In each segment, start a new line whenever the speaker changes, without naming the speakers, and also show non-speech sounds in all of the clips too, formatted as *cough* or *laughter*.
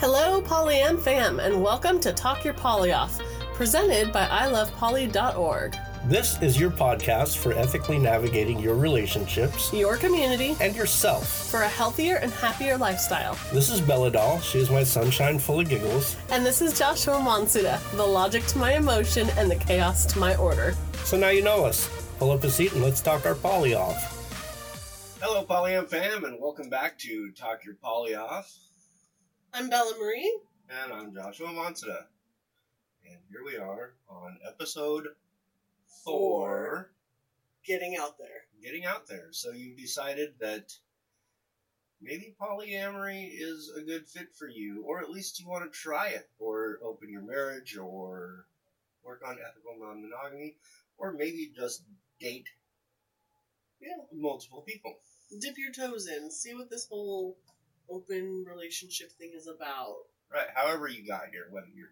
Hello, Polyam fam, and welcome to Talk Your Poly Off, presented by ilovepoly.org,
This is your podcast for ethically navigating your relationships
your community
and yourself.
for a healthier and happier lifestyle.
This is Bella Doll. She is my sunshine full of giggles.
And this is Joshua Monsuda, the logic to my emotion and the chaos to my order.
So now you know us. Pull up a seat and let's talk our poly off. Hello, Polyam fam, and welcome back to Talk Your Poly Off.
I'm Bella Marie.
And I'm Joshua Monsuda. And here we are on episode four,
Getting out there.
getting out there. So you've decided that maybe polyamory is a good fit for you, or at least you want to try it, or open your marriage, or work on ethical non monogamy, or maybe just date
Yeah.
multiple people.
Dip your toes in. See what this whole open relationship thing is about.
Right, however you got here, whether you're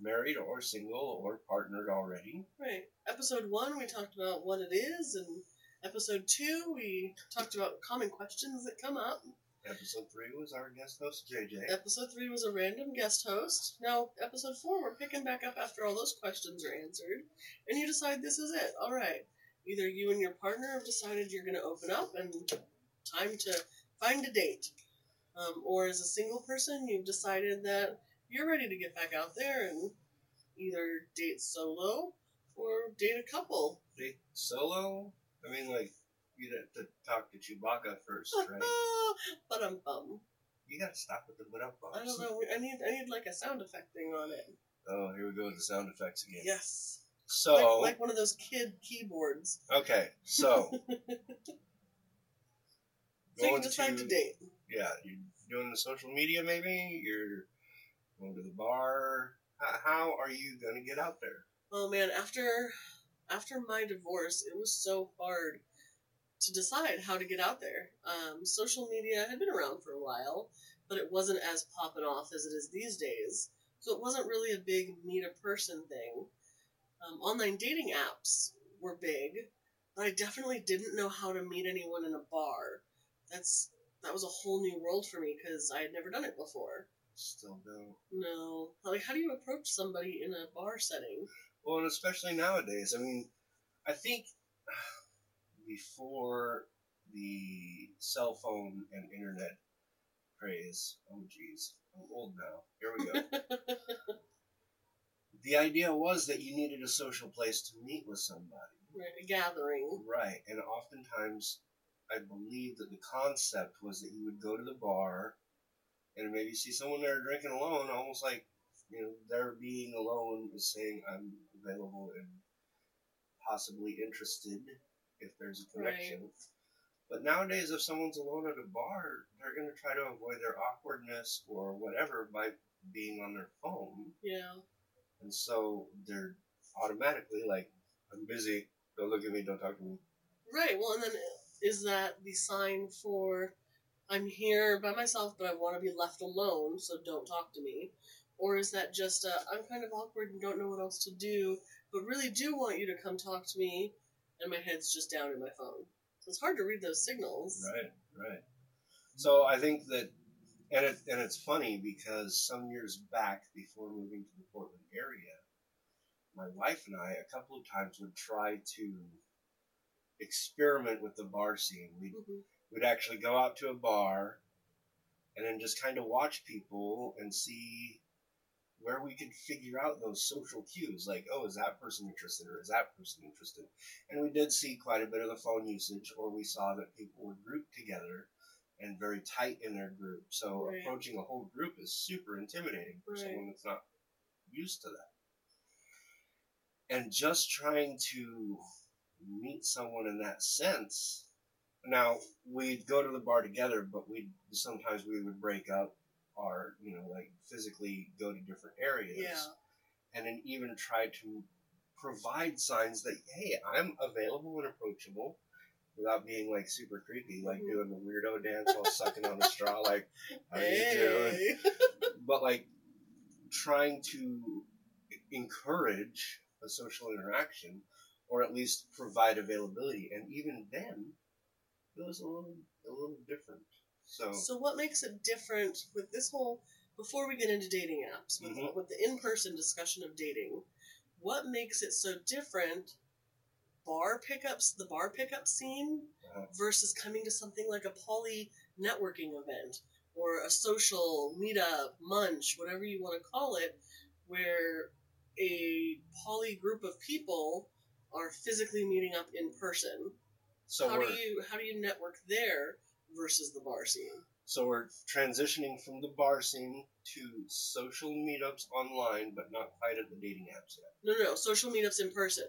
married or single or partnered already.
Right. Episode one, we talked about what it is, and episode two, we talked about common questions that come up.
Episode three was our guest host, JJ.
Episode three was a random guest host. Now, episode four, we're picking back up after all those questions are answered, and you decide this is it. All right. Either you and your partner have decided you're going to open up and time to find a date, um, or as a single person, you've decided that you're ready to get back out there and either date solo or date a couple.
Date solo? I mean, like, you'd have to talk to Chewbacca first, *laughs* right?
but I'm bum.
you gotta stop with the what up
I don't know. I need I need like a sound effect thing on it.
Oh, here we go with the sound effects again.
Yes.
So,
Like, like one of those kid keyboards.
okay, so. *laughs*
So you
going
decide to date.
Yeah, you're doing the social media maybe? You're going to the bar. How, how are you gonna get out there?
Oh man, after after my divorce, it was so hard to decide how to get out there. Um, social media had been around for a while, but it wasn't as popping off as it is these days. So it wasn't really a big meet a person thing. Um, online dating apps were big, but I definitely didn't know how to meet anyone in a bar. That's that was a whole new world for me because I had never done it before.
Still don't.
No, like how do you approach somebody in a bar setting?
Well, and especially nowadays. I mean, I think *sighs* before the cell phone and internet craze, oh geez, I'm old now. Here we go. *laughs* the idea was that you needed a social place to meet with somebody.
right, a gathering.
Right, and oftentimes I believe that the concept was that you would go to the bar and maybe see someone there drinking alone, almost like you know their being alone is saying I'm available and possibly interested if there's a connection. But nowadays, if someone's alone at a bar, they're going to try to avoid their awkwardness or whatever by being on their phone,
Yeah.
and so they're automatically like, "I'm busy. Don't look at me. Don't talk to me."
Right. Well, and then is that the sign for I'm here by myself, but I want to be left alone, so don't talk to me? Or is that just I'm kind of awkward and don't know what else to do, but really do want you to come talk to me, and my head's just down in my phone? So it's hard to read those signals.
Right, right. So I think that, and it and it's funny because some years back, before moving to the Portland area, my wife and I a couple of times would try to experiment with the bar scene. We'd
Mhm.
we'd actually go out to a bar, and then just kind of watch people and see where we could figure out those social cues like oh is that person interested or is that person interested and we did see quite a bit of the phone usage or we saw that people were grouped together and very tight in their group so
Right.
approaching a whole group is super intimidating for
Right.
someone that's not used to that and just trying to meet someone in that sense now we'd go to the bar together but we sometimes we would break up or you know like physically go to different areas
Yeah.
and then even try to provide signs that hey i'm available and approachable without being like super creepy like
Mhm.
doing the weirdo dance while sucking on a straw like how you doing *laughs* but like trying to encourage a social interaction or at least provide availability and even then it was a little a little different so
So what makes it different with this whole before we get into dating apps, with,
Mhm.
with the in-person discussion of dating, what makes it so different? Bar pickups, the bar pickup scene,
Uh-huh.
versus coming to something like a poly networking event or a social meetup, munch, whatever you want to call it, where a poly group of people are physically meeting up in person.
So
how do you how do you network there versus the bar scene?
so we're transitioning from the bar scene to social meetups online, but not quite at the dating apps yet.
No, no, no, social meetups in person.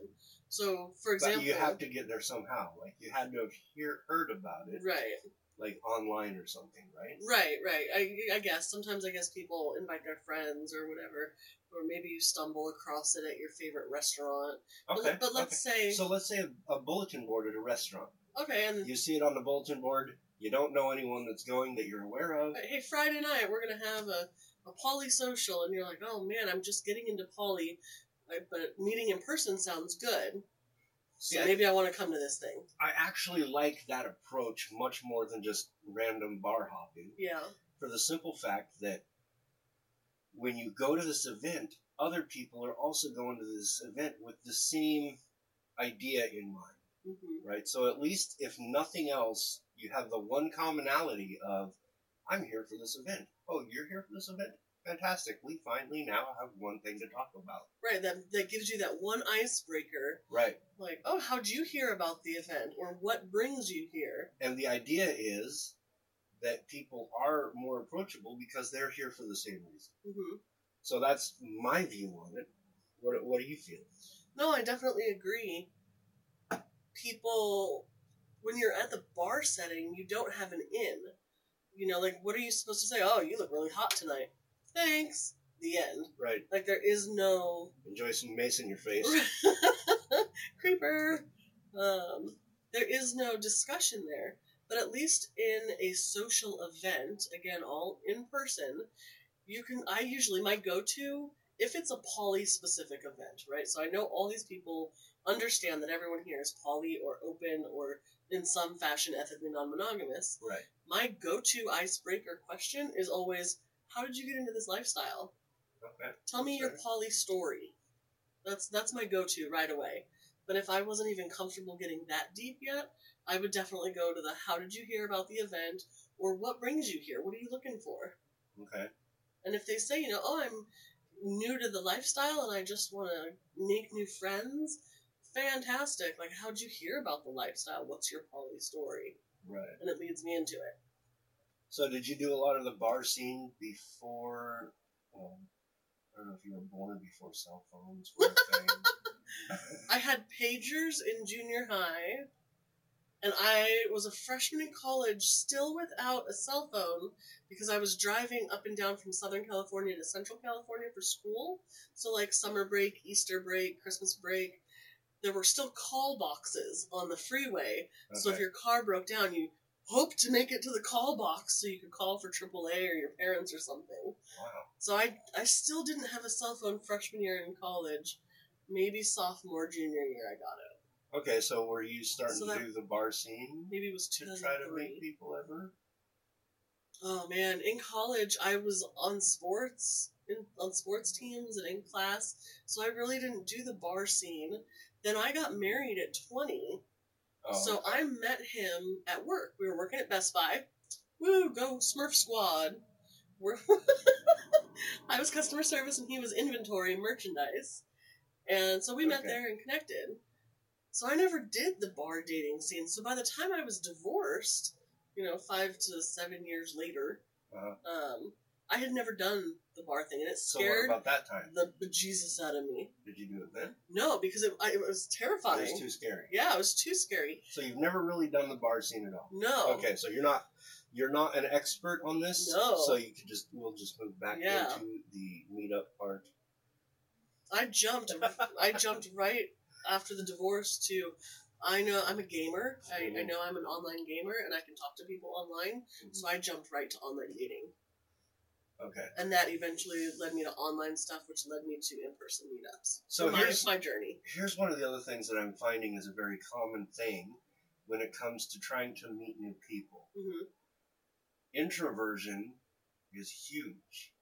So, for example,
but you have to get there somehow. Like you had to have hear, heard about it,
right,
like online or something, right?
right, right. I, I guess sometimes I guess people invite their friends or whatever, or maybe you stumble across it at your favorite restaurant. But-
Okay.
but, let's say.
So let's say a, a bulletin board at a restaurant.
okay, and
You see it on the bulletin board. You don't know anyone that's going that you're aware of.
hey, Friday night we're gonna have a a poly social, and you're like, oh man, I'm just getting into poly, but meeting in person sounds good. So
I,
maybe I want to come to this thing.
I actually like that approach much more than just random bar hopping.
Yeah.
for the simple fact that when you go to this event, other people are also going to this event with the same idea in mind,
hmm
right? So at least, if nothing else, you have the one commonality of, I'm here for this event. Oh, you're here for this event? Fantastic. We finally now have one thing to talk about.
Right. That that gives you that one icebreaker.
Right.
Like, oh, how'd you hear about the event, or what brings you here?
And the idea is that people are more approachable because they're here for the same reason.
hmm
So that's my view on it. What, what do you feel?
No, I definitely agree. People, when you're at the bar setting, you don't have an in. You know, like, what are you supposed to say? Oh, you look really hot tonight. Thanks. The end.
Right.
Like, there is no
Enjoy some mace in your face. *laughs*
creeper. Um, there is no discussion there. But at least in a social event, again, all in person, you can. I usually my go-to if it's a poly specific event, right? So I know all these people understand that everyone here is poly or open or in some fashion ethically non-monogamous.
Right.
My go-to icebreaker question is always, "How did you get into this lifestyle?"
Okay.
Tell me your poly story. That's that's my go-to right away. But if I wasn't even comfortable getting that deep yet, I would definitely go to the how did you hear about the event or what brings you here? What are you looking for?
Okay.
And if they say, you know, oh, I'm new to the lifestyle and I just want to make new friends, fantastic. Like, how'd you hear about the lifestyle? What's your poly story?
Right.
And it leads me into it.
So did you do a lot of the bar scene before? Um, I don't know if you were born before cell phones were a *laughs* thing.
I had pagers in junior high, and I was a freshman in college still without a cell phone because I was driving up and down from Southern California to Central California for school. So, like summer break, Easter break, Christmas break, there were still call boxes on the freeway. So, if your car broke down, you hoped to make it to the call box so you could call for AAA or your parents or something.
Wow.
So I I still didn't have a cell phone freshman year in college. Maybe sophomore, junior year I got it.
Okay, so were you starting
So
to do the bar scene
Maybe it was
to try to make people ever?
Oh man, in college I was on sports in, on sports teams and in class, so I really didn't do the bar scene. Then I got married at 20.
Oh,
So I met him at work. We were working at Best Buy. Woo, go Smurf Squad. We're *laughs* I was customer service and he was inventory and merchandise. And so we met there and connected. So I never did the bar dating scene. So by the time I was divorced, you know, five to seven years later,
Uh-huh.
um, I had never done the bar thing, and it
So what
scared
about that time?
the bejesus out of me.
Did you do it then?
No, because it, I, it was terrifying.
It was too scary.
yeah, it was too scary.
So you've never really done the bar scene at all.
No.
Okay, so you're not you're not an expert on this.
No.
So you could just we'll just move back
Yeah.
into the meetup part.
I jumped. I jumped *laughs* right after the divorce to. I know I'm a gamer. I, I
Mhm.
know I'm an online gamer, and I can talk to people online. So I jumped right to online dating,
Okay.
and that eventually led me to online stuff, which led me to in-person meetups.
So
my,
here's-
my journey.
Here's one of the other things that I'm finding is a very common thing when it comes to trying to meet new people.
hmm
Introversion is huge.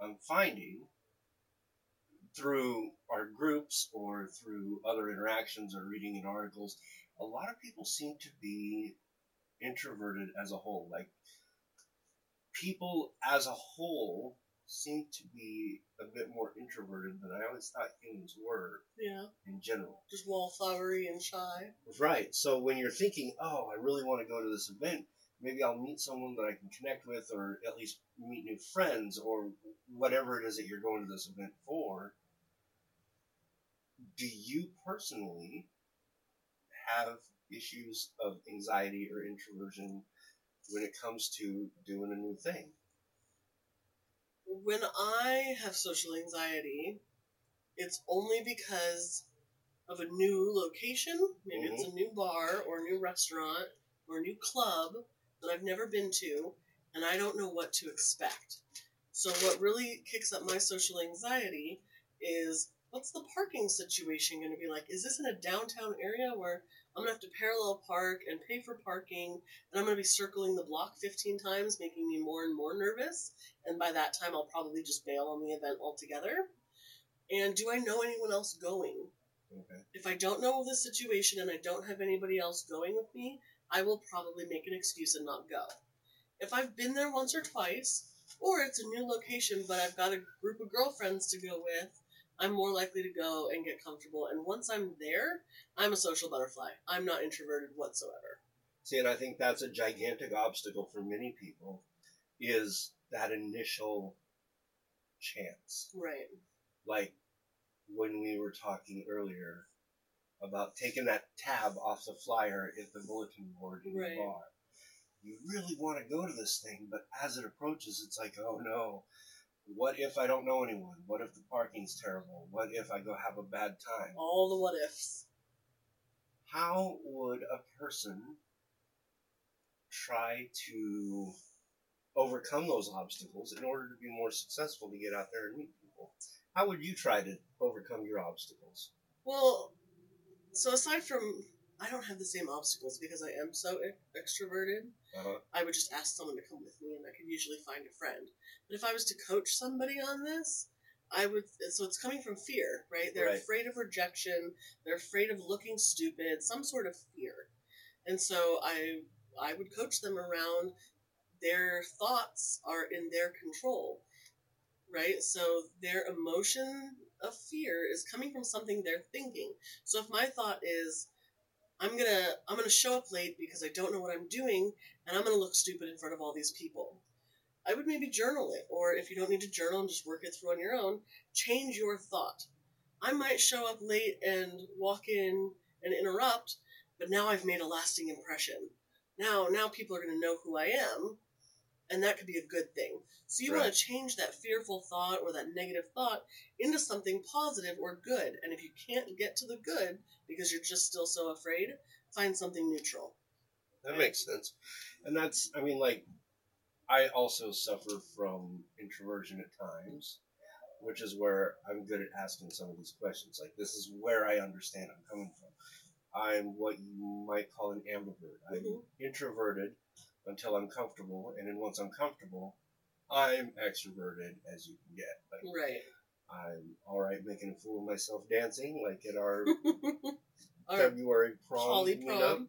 I'm finding through our groups or through other interactions or reading in articles, a lot of people seem to be introverted as a whole. Like people as a whole seem to be a bit more introverted than I always thought humans were
Yeah.
in general.
Just wallflowery and shy.
Right. So when you're thinking, oh, I really want to go to this event, maybe I'll meet someone that I can connect with, or at least meet new friends, or whatever it is that you're going to this event for. Do you personally have issues of anxiety or introversion when it comes to doing a new thing?
When I have social anxiety, it's only because of a new location. Maybe it's a mm-hmm. new bar or a new restaurant or a new club that I've never been to, and I don't know what to expect. So, what really kicks up my social anxiety is what's the parking situation going to be like? Is this in a downtown area where I'm going to have to parallel park and pay for parking, and I'm going to be circling the block 15 times, making me more and more nervous? And by that time, I'll probably just bail on the event altogether. And do I know anyone else going?
Okay.
If I don't know the situation and I don't have anybody else going with me, I will probably make an excuse and not go. If I've been there once or twice, or it's a new location but I've got a group of girlfriends to go with, I'm more likely to go and get comfortable. And once I'm there, I'm a social butterfly. I'm not introverted whatsoever.
See, and I think that's a gigantic obstacle for many people is that initial chance.
Right.
Like when we were talking earlier about taking that tab off the flyer at the bulletin board in
Right.
the bar. You really want to go to this thing, but as it approaches, it's like, oh no, what if I don't know anyone? What if the parking's terrible? What if I go have a bad time?
All the what ifs.
how would a person try to overcome those obstacles in order to be more successful to get out there and meet people? How would you try to overcome your obstacles?
Well, so aside from I don't have the same obstacles because I am so e- extroverted.
Uh-huh.
I would just ask someone to come with me and I could usually find a friend. But if I was to coach somebody on this, I would so it's coming from fear, right? They're
Right.
afraid of rejection, they're afraid of looking stupid, some sort of fear. And so I I would coach them around their thoughts are in their control. Right? So their emotion of fear is coming from something they're thinking. So if my thought is I'm gonna I'm gonna show up late because I don't know what I'm doing and I'm gonna look stupid in front of all these people. I would maybe journal it, or if you don't need to journal and just work it through on your own, change your thought. I might show up late and walk in and interrupt, but now I've made a lasting impression. Now now people are gonna know who I am, and that could be a good thing. So you want to change that fearful thought or that negative thought into something positive or good. And if you can't get to the good because you're just still so afraid, find something neutral.
That makes sense. And that's, I mean, like, I also suffer from introversion at times, which is where I'm good at asking some of these questions. Like, this is where I understand I'm coming from. I'm what you might call an ambivert. I'm
Mhm.
introverted until I'm comfortable, and then once I'm comfortable, I'm extroverted as you can get. Like,
Right.
I'm all right making a fool of myself dancing, like at our *laughs*
Or
February prom meetup.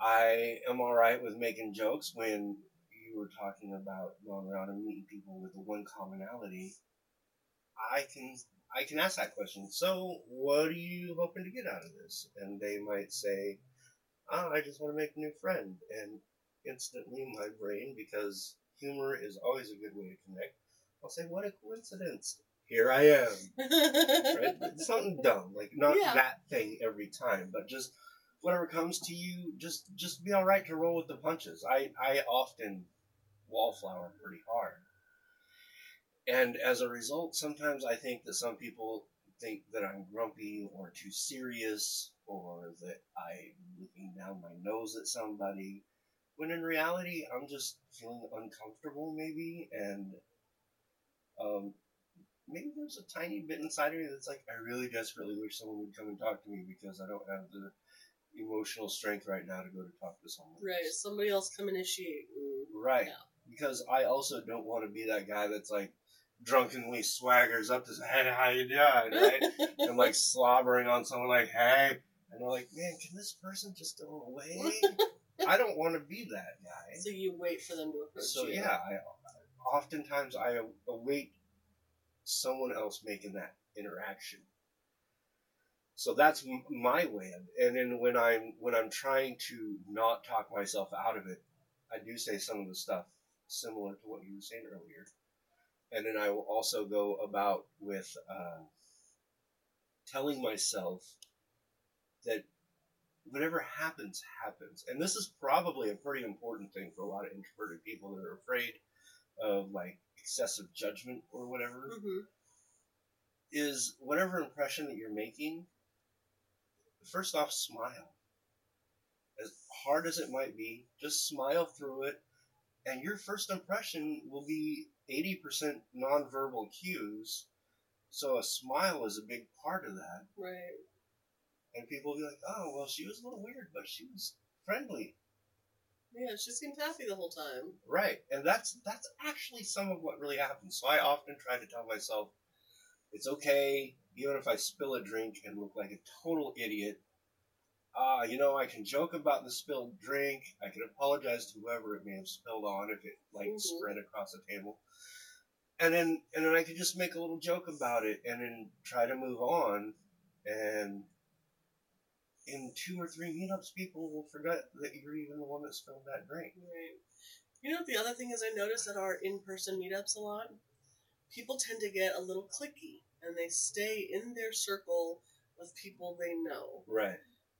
I am all right with making jokes when you were talking about going around and meeting people with the one commonality. I can I can ask that question. So, what are you hoping to get out of this? And they might say, "Ah, I just want to make a new friend." And instantly, my brain, because humor is always a good way to connect, I'll say, "What a coincidence! Here I am." right? *laughs* Something dumb, like not
Yeah.
that thing every time, but just whatever comes to you, just just be all right to roll with the punches. I I often wallflower pretty hard, and as a result, sometimes I think that some people think that I'm grumpy or too serious, or that I'm looking down my nose at somebody. When in reality, I'm just feeling uncomfortable, maybe, and um, maybe there's a tiny bit inside of me that's like, I really desperately wish someone would come and talk to me because I don't have the emotional strength right now to go to talk to someone.
Right. Somebody else come initiate.
Right.
Yeah.
because I also don't want to be that guy that's like drunkenly swaggers up to say, hey, how you doing, *laughs* right? and like slobbering on someone like, hey, and they're like, man, can this person just go away? *laughs* I don't want to be that guy.
So you wait for them to approach
So
you.
yeah, I oftentimes I await someone else making that interaction. So that's m- my way of, and then when I'm when I'm trying to not talk myself out of it, I do say some of the stuff similar to what you were saying earlier, and then I will also go about with uh, telling myself that whatever happens happens, and this is probably a pretty important thing for a lot of introverted people that are afraid of like excessive judgment or whatever
hmm
is whatever impression that you're making, first off, smile. As hard as it might be, just smile through it, and your first impression will be 80% nonverbal cues. So a smile is a big part of that.
Right.
And people will be like, oh, well, she was a little weird, but she was friendly.
Yeah, she seemed happy the whole time.
Right. And that's that's actually some of what really happens. So I often try to tell myself, it's okay, even if I spill a drink and look like a total idiot. Uh, you know, I can joke about the spilled drink. I can apologize to whoever it may have spilled on if it like
Mhm.
spread across the table. And then and then I can just make a little joke about it and then try to move on and in two or three meetups people will forget that you're even the one that spilled that drink.
Right. You know the other thing is I notice at our in-person meetups a lot? People tend to get a little clicky and they stay in their circle of people they know.
Right.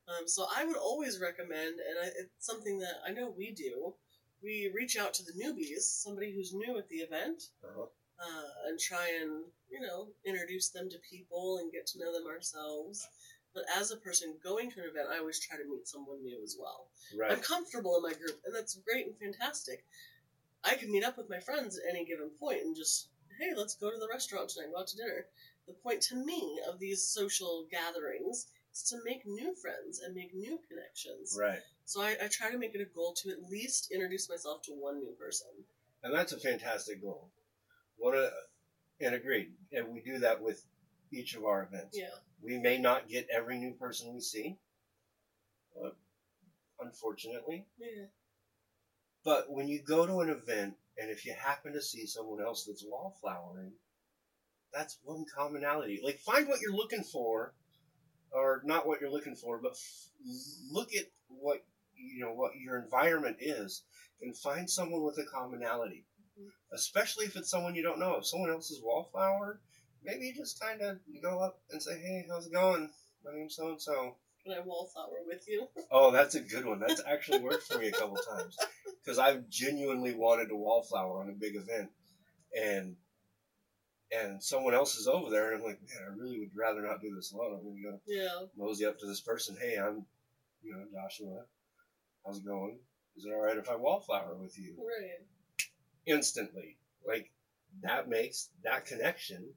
Um, so I would always recommend, and I, it's something that I know we do, we reach out to the newbies, somebody who's new at the event,
Uh-huh.
uh, and try and, you know, introduce them to people and get to know them ourselves. But as a person going to an event, I always try to meet someone new as well.
Right.
I'm comfortable in my group, and that's great and fantastic. I can meet up with my friends at any given point and just, hey, let's go to the restaurant tonight, go out to dinner. The point to me of these social gatherings is to make new friends and make new connections.
Right.
So I, I try to make it a goal to at least introduce myself to one new person.
And that's a fantastic goal. One of, and agreed. And we do that with each of our events.
Yeah.
We may not get every new person we see, uh, unfortunately.
Yeah.
But when you go to an event, and if you happen to see someone else that's wallflowering, that's one commonality. Like, find what you're looking for, or not what you're looking for, but f- look at what you know what your environment is, and find someone with a commonality.
Mhm.
Especially if it's someone you don't know. If someone else is wallflower, maybe you just kind of go up and say, "Hey, how's it going? My name's so and so."
Can I wallflower with you? *laughs*
Oh, that's a good one. That's actually worked for me a couple times because I've genuinely wanted to wallflower on a big event, and and someone else is over there, and I'm like, man, I really would rather not do this alone. I'm gonna go
Yeah.
mosey up to this person. Hey, I'm, you know, Joshua. How's it going? Is it all right if I wallflower with you?
Right.
Instantly, like that makes that connection.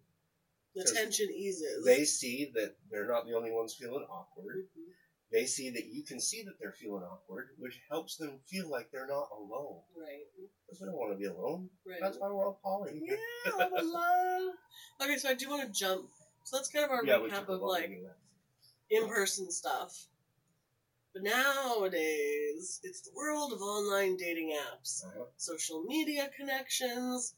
The tension eases.
They see that they're not the only ones feeling awkward.
Mhm.
They see that you can see that they're feeling awkward, which helps them feel like they're not alone.
Right.
Because we don't want to be alone.
Right.
That's why we're all poly.
Yeah, love and love. Okay, so I do want to jump. So that's kind of our
Yeah,
recap of like in-person stuff. But nowadays, it's the world of online dating apps,
Uh-huh.
social media connections.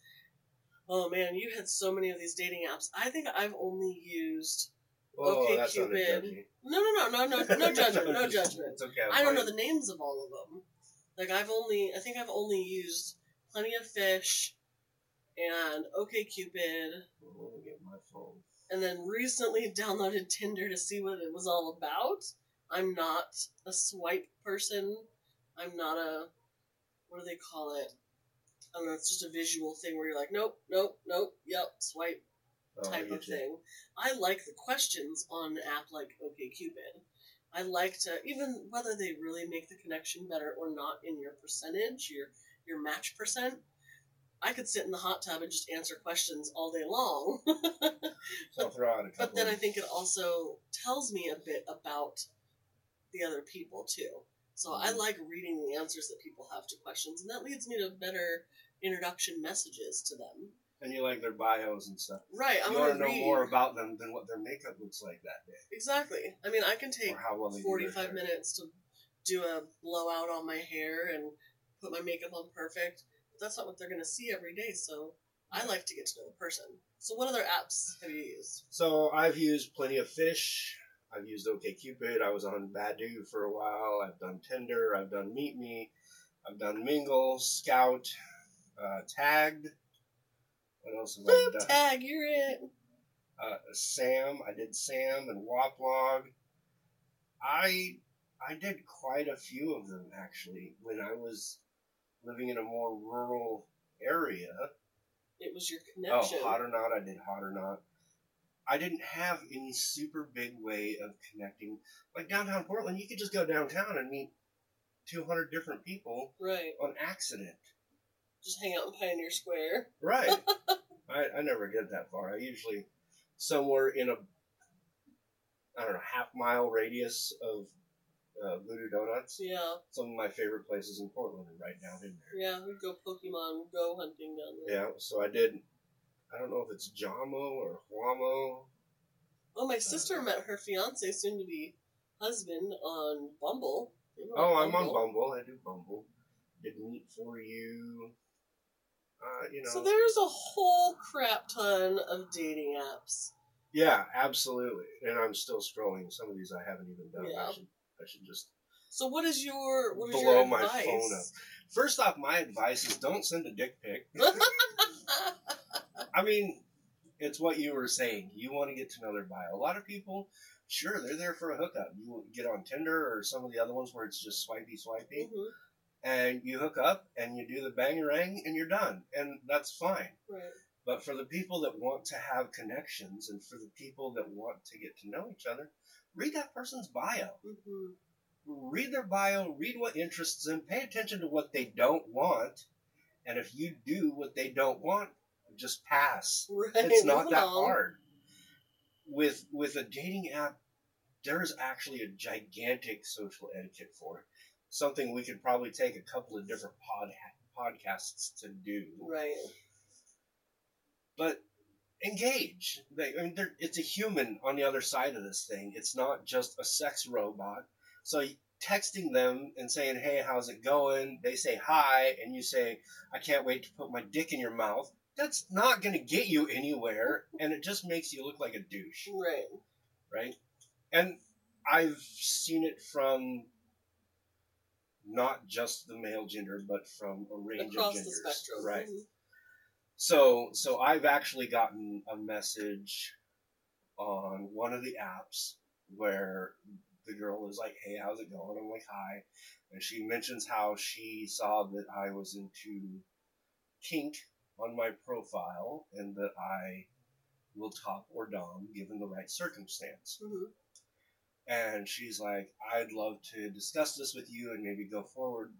Oh man, you had so many of these dating apps. I think I've only used.
Oh,
Okay, Cupid. No, no, no, no, no, no *laughs* judgment, no judgment.
It's okay. I'm
I don't know the names of all of them. Like I've only, I think I've only used Plenty of Fish and OkCupid,
Oh, Let me get my phone.
and then recently *laughs* downloaded Tinder to see what it was all about. I'm not a swipe person. I'm not a what do they call it? I don't know. It's just a visual thing where you're like, nope, nope, nope, yep, swipe
Oh,
type of
you.
thing. I like the questions on an app like OkCupid. I like to even whether they really make the connection better or not in your percentage, your your match percent. I could sit in the hot tub and just answer questions all day long. *laughs*
So throw out a couple.
but then I think it also tells me a bit about the other people too. So I
Mhm.
like reading the answers that people have to questions, and that leads me to better introduction messages to them.
And you like their bios and stuff.
Right. I'm
you want to know
read.
more about them than what their makeup looks like that day,
Exactly. I mean, I can take
well they do their
45 minutes to do a blowout on my hair and put my makeup on perfect. But that's not what they're going to see every day, so I like to get to know the person. So, what other apps have you used?
So I've used plenty of fish. I've used OkCupid. I was on Badoo for a while. I've done Tinder. I've done Meet Me. I've done Mingle, Skout, uh, Tagged. What else have I done?
tag, you're it.
uh, Sam. I did Sam and Waplog. I I did quite a few of them actually when I was living in a more rural area.
It was your connection.
Oh, hot or not, I did hot or not. I didn't have any super big way of connecting. Like downtown Portland, you could just go downtown and meet 200 different people
Right.
on accident.
Just hang out in Pioneer Square.
Right. *laughs* I, I never get that far. I usually somewhere in a I don't know half mile radius of uh, Voodoo Donuts.
Yeah.
Some of my favorite places in Portland are right down in there.
Yeah, we'd go Pokemon Go hunting down there.
Yeah. So I did. I don't know if it's Jamo or Huamo.
Oh, my sister met her fiance, soon to be husband, on Bumble.
Oh, I'm on Bumble. I do Bumble. Did Meet for You. Uh, you know.
So there's a whole crap ton of dating apps.
yeah, absolutely. And I'm still scrolling. Some of these I haven't even done.
Yeah.
I should. I should just
So what is your what is
Blow
your
my phone up. First off, my advice is don't send a dick pic. *laughs* I mean, it's what you were saying. You want to get to know their bio. A lot of people, sure, they're there for a hookup. You get on Tinder or some of the other ones where it's just swipey swipey,
Mhm,
and you hook up and you do the bang bangerang and you're done, and that's fine.
Right.
But for the people that want to have connections and for the people that want to get to know each other, read that person's bio.
mm-hmm.
read their bio, read what interests them, pay attention to what they don't want, and if you do what they don't want, just pass. *laughs*
Right.
It's not that hard. With with a dating app, there is actually a gigantic social etiquette for it. Something we could probably take a couple of different pod podcasts to do.
Right.
But engage. They, I mean, it's a human on the other side of this thing. It's not just a sex robot. So texting them and saying, "Hey, how's it going?" They say hi, and you say, "I can't wait to put my dick in your mouth." That's not going to get you anywhere, and it just makes you look like a douche,
Right.
right? And I've seen it from not just the male gender, but from a range
Across
of
the
genders,
spectrum.
right?
Mhm.
So, so I've actually gotten a message on one of the apps where the girl is like, "Hey, how's it going?" I'm like, "Hi," and she mentions how she saw that I was into kink on my profile and that I will top or dom given the right circumstance.
Mhm.
And she's like, "I'd love to discuss this with you and maybe go forward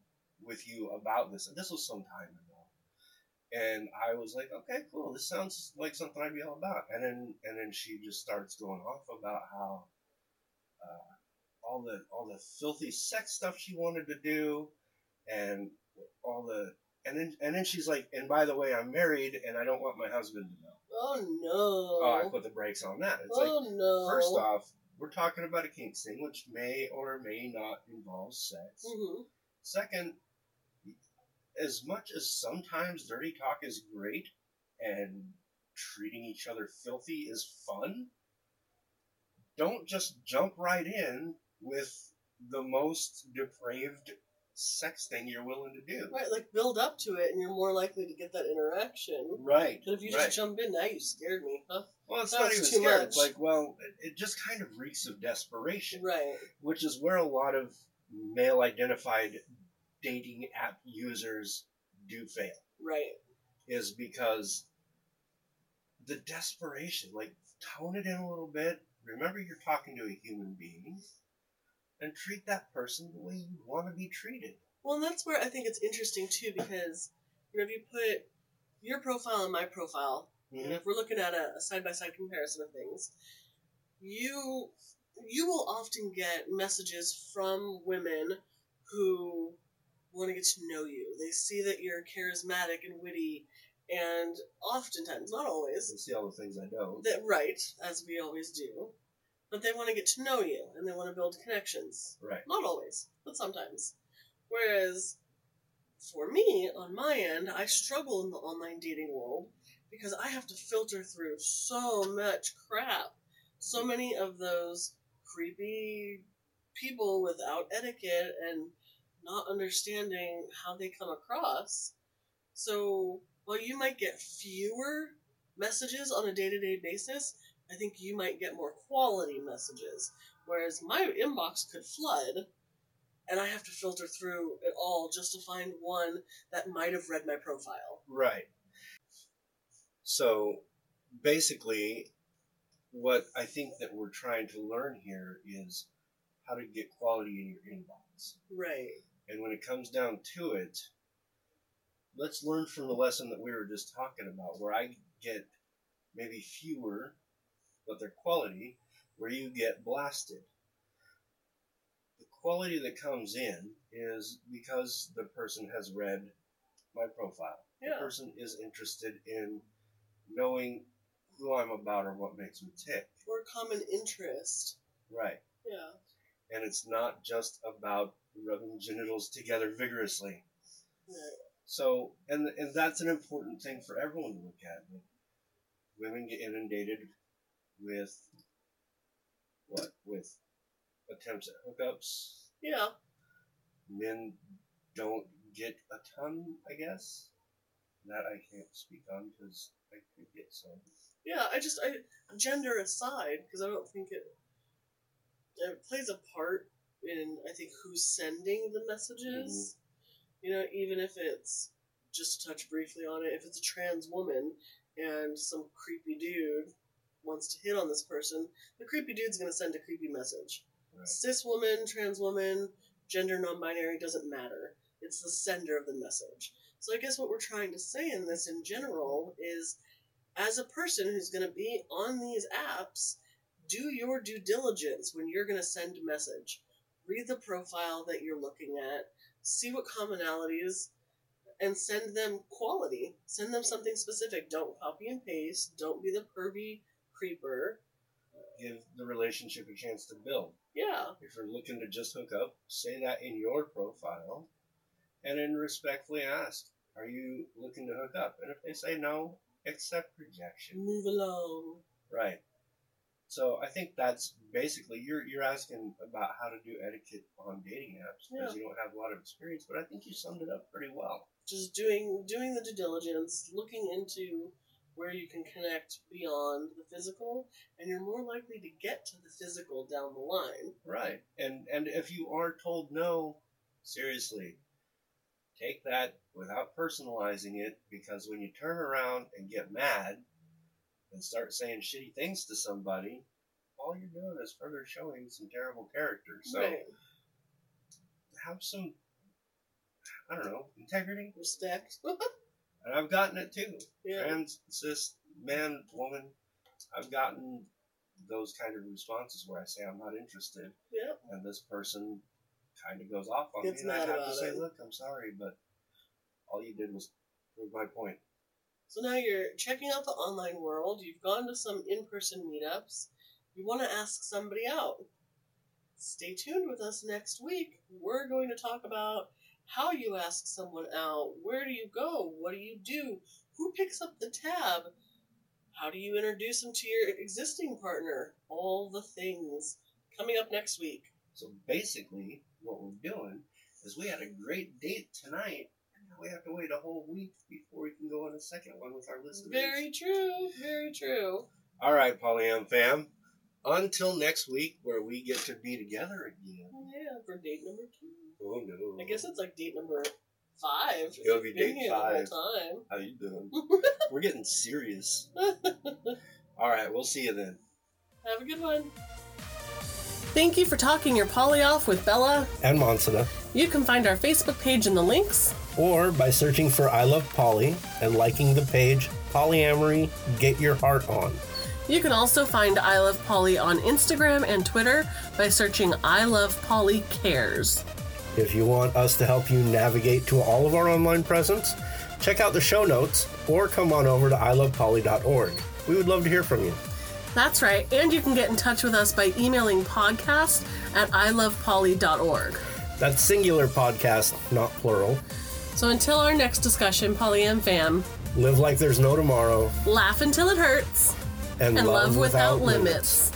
with you about this." And this was some time ago. And I was like, okay, cool. This sounds like something I'd be all about. And then and then she just starts going off about how uh, all the all the filthy sex stuff she wanted to do, and all the and then and then she's like, and by the way, I'm married and I don't want my husband to know.
Oh no.
Oh, I put the brakes on that. It's
oh
like
no.
first off, we're talking about a kink thing, which may or may not involve sex.
hmm
Second, as much as sometimes dirty talk is great and treating each other filthy is fun, don't just jump right in with the most depraved sex thing you're willing to do.
Right, like build up to it, and you're more likely to get that interaction.
Right.
But if you
right.
just jump in, now you scared me, huh?
well, it's
that
not even
too
scared.
much.
It's like, well, it, it just kind of reeks of desperation.
Right.
which is where a lot of male identified dating app users do fail
Right.
is because the desperation like tone it in a little bit remember you're talking to a human being and treat that person the way you want to be treated
Well, and that's where I think it's interesting too, because you know, if you put your profile and my profile, and mm-hmm. if we're looking at a side by side comparison of things, you you will often get messages from women who want to get to know you. They see that you're charismatic and witty, and oftentimes, not always,
see all the things I don't.
that right as we always do, but they want to get to know you and they want to build connections.
Right.
Not always, but sometimes. Whereas for me, on my end, I struggle in the online dating world because I have to filter through so much crap. So many of those creepy people without etiquette and not understanding how they come across. So while you might get fewer messages on a day to day basis, I think you might get more quality messages. Whereas my inbox could flood and I have to filter through it all just to find one that might have read my profile.
Right. So basically, what I think that we're trying to learn here is how to get quality in your inbox.
Right.
And when it comes down to it, let's learn from the lesson that we were just talking about, where I get maybe fewer, but they're quality, where you get blasted. The quality that comes in is because the person has read my profile.
Yeah.
The person is interested in knowing who I'm about or what makes me tick.
Or common interest.
Right.
Yeah.
And it's not just about rubbing genitals together vigorously.
Right.
So, and and that's an important thing for everyone to look at. Like, women get inundated with what? With attempts at hookups.
Yeah.
Men don't get a ton, I guess. That I can't speak on because I could get some.
Yeah, I just I gender aside because I don't think it it plays a part in I think who's sending the messages. Mm-hmm. You know, even if it's just to touch briefly on it, if it's a trans woman and some creepy dude wants to hit on this person, the creepy dude's gonna send a creepy message.
Right.
Cis woman, trans woman, gender non-binary doesn't matter. It's the sender of the message. So I guess what we're trying to say in this in general is as a person who's going to be on these apps, do your due diligence when you're going to send a message. Read the profile that you're looking at, see what commonalities, and send them quality. Send them something specific. Don't copy and paste. Don't be the pervy creeper.
Give the relationship a chance to build.
Yeah,
If you're looking to just hook up, say that in your profile, and then respectfully ask, "Are you looking to hook up?" And if they say no, accept rejection.
move along.
Right. So I think that's basically you're you're asking about how to do etiquette on dating apps because
Yeah.
you don't have a lot of experience, but I think you summed it up pretty well.
Just doing doing the due diligence, looking into where you can connect beyond the physical, and you're more likely to get to the physical down the line.
Right. And and if you are told no, seriously, take that without personalizing it because when you turn around and get mad and start saying shitty things to somebody, all you're doing is further showing some terrible character. So
Right.
have some I don't know, integrity.
Respect. *laughs*
And I've gotten it too.
yeah.
Trans, cis, man, woman. I've gotten those kind of responses where I say I'm not interested
Yeah.
and this person kind of goes off on
Gets
me, and I have to say,
it.
"Look, I'm sorry, but all you did was prove my point."
So now you're checking out the online world. You've gone to some in-person meetups. You want to ask somebody out. Stay tuned with us next week. We're going to talk about how you ask someone out. Where do you go? What do you do? Who picks up the tab? How do you introduce them to your existing partner? All the things coming up next week.
So basically, what we're doing is we had a great date tonight, and now we have to wait a whole week before we can go on a second one with our listeners.
Very true. Very true.
All right, Polyam fam. Until next week, where we get to be together again.
Oh, yeah, for date number two.
Oh no!
I guess it's like date number five. if
It'll be date five.
Whole time.
How you doing? *laughs* We're getting serious. *laughs* All right, we'll see you then.
Have a good one. Thank you for talking your poly off with Bella.
and Monsita,
You can find our Facebook page in the links.
or by searching for I Love Poly and liking the page Polyamory Get Your Heart On.
You can also find I Love Poly on Instagram and Twitter by searching I Love Poly Cares.
If you want us to help you navigate to all of our online presence, check out the show notes or come on over to ilovepoly.org. We would love to hear from you.
That's right. And you can get in touch with us by emailing podcast at ilovepoly.org.
That's singular podcast, not plural.
So until our next discussion, Polyam fam,
Live like there's no tomorrow
laugh until it hurts
and,
and love, without, limits.